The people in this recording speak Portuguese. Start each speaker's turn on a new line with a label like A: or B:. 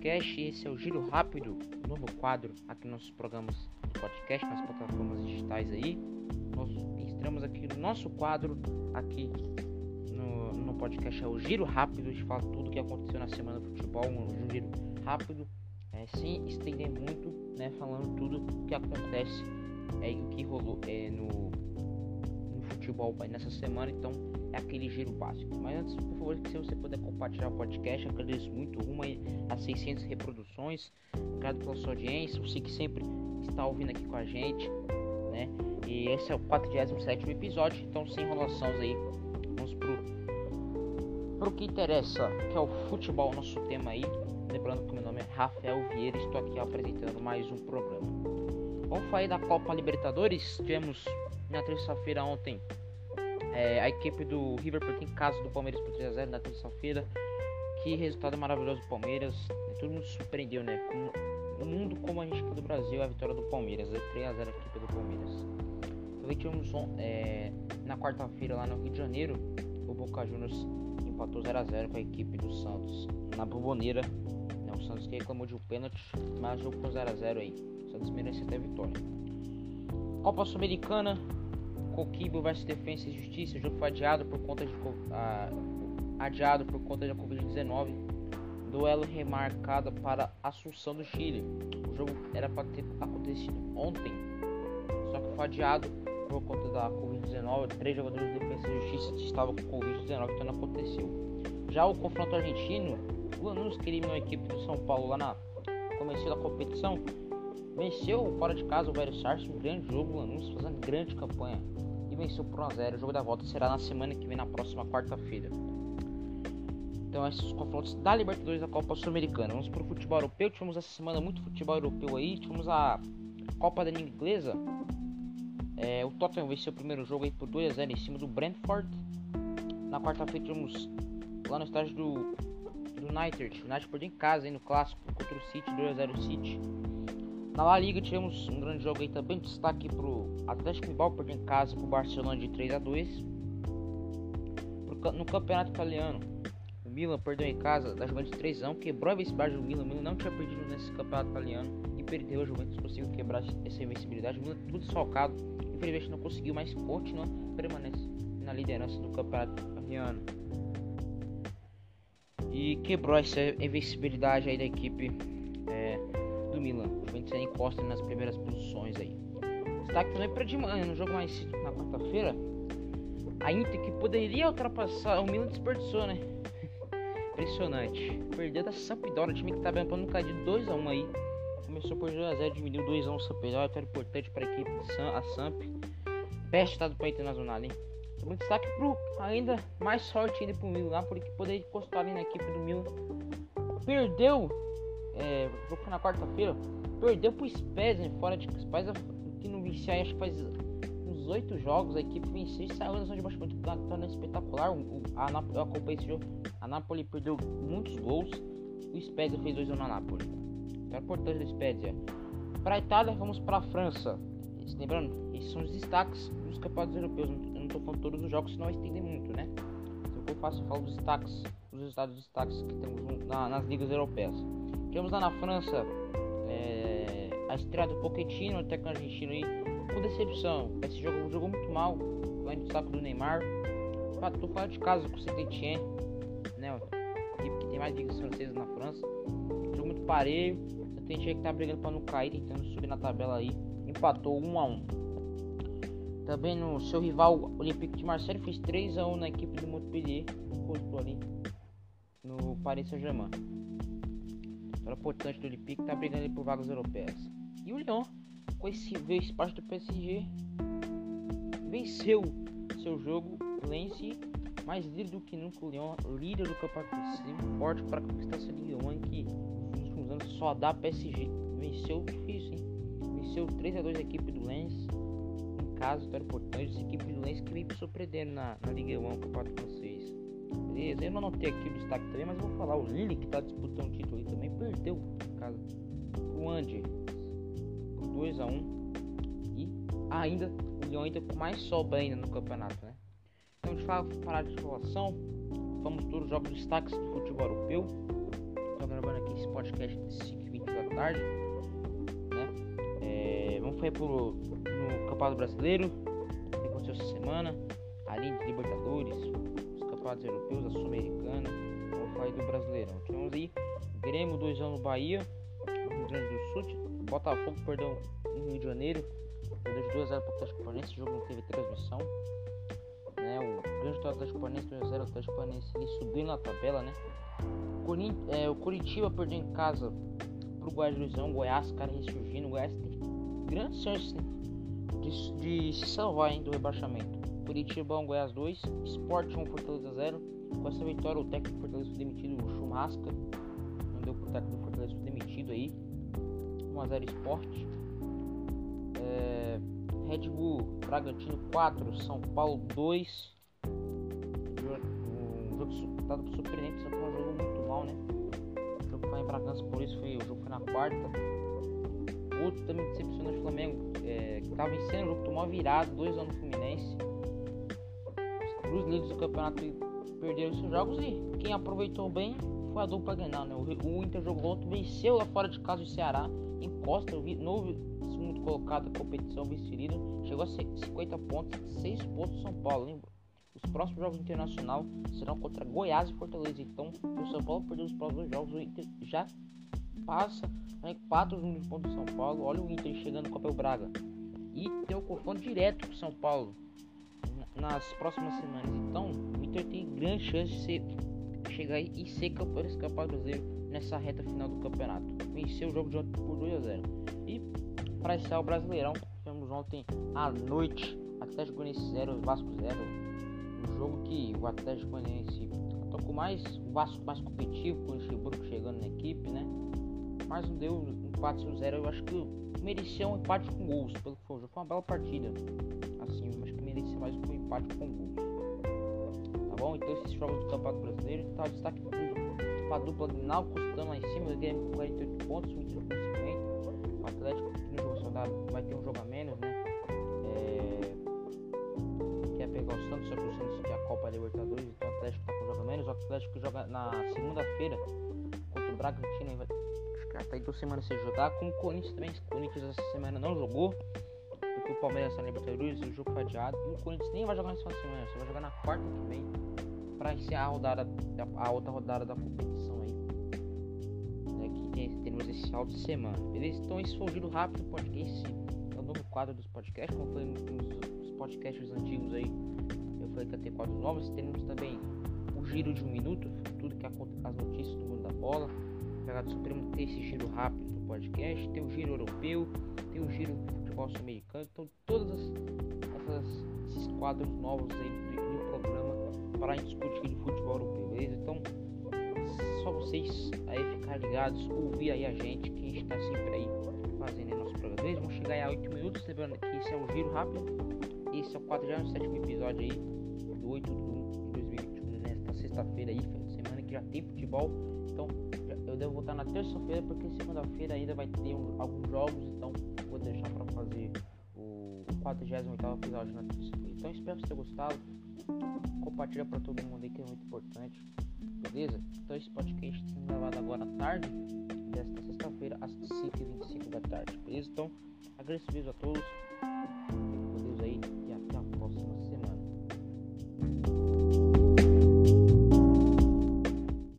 A: podcast. Esse é o Giro Rápido, novo quadro aqui nos nossos programas de podcast, nas plataformas digitais aí. Nós estamos aqui no nosso quadro, aqui no, no podcast, é o Giro Rápido. A gente fala tudo o que aconteceu na semana do futebol, um, um giro rápido, é, sem estender muito, né? Falando tudo o que acontece é, o que rolou é, no, futebol nessa semana. Então, é aquele giro básico. Mas antes, por favor, se você puder compartilhar o podcast, agradeço muito. Rumo a 600 reproduções. Obrigado pela sua audiência. Você que sempre está ouvindo aqui com a gente, né? E esse é o 47 episódio. Então, sem enrolações aí, vamos pro, pro que interessa, que é o futebol, nosso tema aí. Lembrando que meu nome é Rafael Vieira, estou aqui apresentando mais um programa. Vamos falar da Copa Libertadores. Tivemos na terça-feira ontem é, a equipe do River Plate em casa do Palmeiras por 3x0 na terça-feira. Que resultado maravilhoso do Palmeiras. Todo mundo surpreendeu, né? O mundo como a gente do Brasil, a vitória do Palmeiras. 3x0 a equipe do Palmeiras. Também tivemos é, na quarta-feira lá no Rio de Janeiro. O Boca Juniors empatou 0x0 com a equipe do Santos. Na Boboneira. Né? O Santos que reclamou de um pênalti, mas jogou 0x0 aí. O Santos merece até vitória. Copa Sul-Americana, Coquibo vs Defesa e Justiça. O jogo foi adiado por conta de adiado por conta da Covid-19. Duelo remarcado para Assunção do Chile. O jogo era para ter acontecido ontem, só que foi adiado por conta da Covid-19. Três jogadores de Defesa e Justiça estavam com Covid-19, então não aconteceu. Já o confronto argentino, o Lanús que eliminou a equipe do São Paulo lá na começo da competição, venceu fora de casa o Velho Sars, um grande jogo, o fazendo grande campanha venceu por 1x0. O jogo da volta será na semana que vem, na próxima quarta-feira. Então, esses os confrontos da Libertadores da Copa Sul-Americana. Vamos para o futebol europeu. Tivemos essa semana muito futebol europeu aí. Tivemos a Copa da Liga Inglesa. É, o Tottenham venceu o primeiro jogo aí por 2x0 em cima do Brentford. Na quarta-feira tivemos lá no estádio do, do United. O United perdeu em casa aí no clássico contra o City, 2x0 City. Na La Liga tivemos um grande jogo aí também, destaque pro Atlético Bilbao perdeu em casa pro Barcelona de 3 a 2. No campeonato italiano, o Milan perdeu em casa da Juventus 3 a 1, quebrou a invencibilidade do Milan. O Milan não tinha perdido nesse campeonato italiano e perdeu. A Juventus conseguiu quebrar essa invencibilidade. O Milan tudo desfalcado, infelizmente não conseguiu, mas continua permanece na liderança do campeonato italiano. E quebrou essa invencibilidade aí da equipe do Milan. O Juventus aí encosta nas primeiras posições aí. Destaque também para de manhã, no jogo mais na quarta-feira. A Inter que poderia ultrapassar o Milan desperdiçou, né? Impressionante. Perdeu da Sampdoria, time que tá bem no cair de 2x1 aí. Começou por 2x0, diminuiu 2x1 o Sampdoria, vitória importante para a equipe a Samp. Best estado para Internacional, hein? Um destaque pro ainda mais sorte ainda pro Milan lá, porque poderia encostar ali na equipe do Milan. Perdeu jogo foi na quarta-feira, perdeu pro Spezia fora de Spezia, que não vencia acho que faz uns oito jogos, a equipe venceu e saiu na zona de baixo muito tá, tá espetacular. O, a, eu acompanhei esse jogo, a Napoli perdeu muitos gols, o Spezia fez dois na Napoli. Então é importante do Spezia. Para a Itália, vamos para a França. Lembrando, esses são os destaques dos campeonatos europeus. Eu não estou falando todos os jogos, senão estender muito, né? Se eu faço, eu falo dos destaques, dos resultados destaques que temos na, nas ligas europeias. Tivemos lá na França é, a estreia do Pochettino, técnico argentino aí, com decepção. Esse jogo jogou muito mal, lá no destaque do Neymar. Tô fora de casa com o Saint-Etienne, né? Que tem mais ligas francesas na França. Jogo muito parelho. O Saint-Etienne que tá brigando para não cair, tentando subir na tabela aí. Empatou 1 a 1 Também no seu rival Olympique de Marseille fez 3 a 1 na equipe do Montpellier. Ali no Paris Saint-Germain vitória importante do Olympique, que tá brigando por vagas europeias. E o Lyon, com esse veio espaço do PSG, venceu seu jogo, vence mais líder do que nunca o Lyon, líder do campeonato francês, forte para conquistar essa Liga 1 que nos últimos anos só dá PSG. Venceu difícil, hein? Venceu 3 a 2 a equipe do Lens. Em casa, vitória importante. Essa equipe do Lens que vem surpreendendo na, na Liga 1, campeonato francês. Beleza, eu não anotei aqui o destaque também, mas vou falar. O Lille, que está disputando o título aí também, perdeu casa. O Andy, por 2x1. E ainda, o Lyon ainda com mais sobra ainda no campeonato, né? Então, gente fala, falar de situação. Vamos todos os jogos destaques do futebol europeu. Então, gravando aqui esse podcast de 5 h 20 da tarde. Né? É, vamos falar pro, no Campeonato Brasileiro, que aconteceu essa semana, além de Libertadores, campeonatos europeus, a Sul-Americana. Vamos falar do Brasileirão. Tivemos aí Grêmio 2 anos no Bahia, no Rio Grande do Sul, Botafogo perdeu no Rio de Janeiro, perdeu de 2 a 0 para o Atlético Paranaense, esse jogo não teve transmissão. Né? O grande Atlético Paranaense 2 a 0 o Atlético Paranaense ele subiu na tabela, né? é, o Curitiba perdeu em casa pro Guarujão, Goiás, cara ressurgindo. O Goiás tem grande chance de, de se salvar hein, do rebaixamento. Curitiba 1, Goiás 2, Sport 1, Fortaleza 0. Com essa vitória, o técnico do Fortaleza foi demitido, o Churrasca. Não deu pro técnico do Fortaleza foi demitido aí. 1x0 Sport. É, Red Bull Bragantino 4, São Paulo 2. Um jogo disputado por surpreendente, só foi um jogo muito mal, né? O jogo foi em Bragança, por isso foi, o jogo foi na quarta. Outro também decepcionante o Flamengo, é, que estava vencendo o jogo, tomou uma virada, 2 anos no Fluminense. Os líderes do campeonato perderam seus jogos e quem aproveitou bem foi a dupla Grenal, né? O, Inter jogou outro, venceu lá fora de casa o Ceará, encosta, o novo segundo colocado da competição, vice-líder, chegou a 50 pontos, 6 pontos do São Paulo, lembra? Os próximos jogos internacional serão contra Goiás e Fortaleza. Então, o São Paulo perdeu os próximos jogos, o Inter já passa né, 4 números pontos do São Paulo. Olha o Inter chegando com o Abel Braga. E tem o confronto direto com o São Paulo nas próximas semanas. Então, o Inter tem grande chance de ser, chegar e ser campeão desse campeonato brasileiro nessa reta final do campeonato. Venceu o jogo de ontem por 2 a 0. E para encerrar o Brasileirão, tivemos ontem à noite Atlético Goianiense 0, Vasco 0 um jogo que o Atlético Goianiense tocou mais, o Vasco mais competitivo, com o Luxemburgo chegando na equipe, né? Mas não deu empate 0 Eu acho que merecia um empate com gols, pelo que foi. Foi uma bela partida. Assim, merecia mais um empate com gols. Tá bom? Então esses jogos do Campeonato Brasileiro, tá o destaque para a dupla Grinal custando lá em cima, o Grêmio com 48 pontos, o 50. O Atlético no jogo saudável vai ter um jogo a menos, né? pegar o Santos, só que o Santos tem a Copa Libertadores, então o Atlético tá com jogo menos. O Atlético joga na segunda-feira contra o Bragantino, vai, acho que até duas semanas sem jogar. Com o Corinthians também, o Corinthians essa semana não jogou, porque o Palmeiras tá na Libertadores, o jogo foi adiado. E o Corinthians nem vai jogar nessa semana, só vai jogar na quarta que vem, para encerrar a, rodada, a outra rodada da competição aí. Né, que tem, temos esse final de semana, beleza? Então esse foi o giro rápido podcast, é o novo quadro dos podcasts, como foi nos podcasts antigos aí, eu falei que ia ter quadros novos. Temos também o giro de um minuto, tudo que acontece, as notícias do mundo da bola. Pegado Supremo ter esse giro rápido do podcast, tem o giro europeu, tem o giro do futebol sul-americano. Então, todos essas, esses quadros novos aí do, do programa para a gente discutir de futebol europeu, beleza? Então, só vocês aí ficar ligados, ouvir aí a gente, que a gente está sempre aí fazendo nosso programa. Beleza? Vamos chegar aí a 8 minutos, lembrando que esse é um giro rápido esse é o 47 episódio aí do 8 de 1 de 2021, nesta sexta-feira aí, semana que já tem futebol. Então eu devo voltar na terça-feira, porque segunda-feira ainda vai ter um, alguns jogos, então vou deixar para fazer o, o 48 episódio na terça-feira. Então espero que você tenha gostado. Compartilha para todo mundo aí que é muito importante. Beleza? Então esse podcast tem gravado agora à tarde, desta sexta-feira, às 5h25 da tarde. Beleza? Então, agradeço a todos.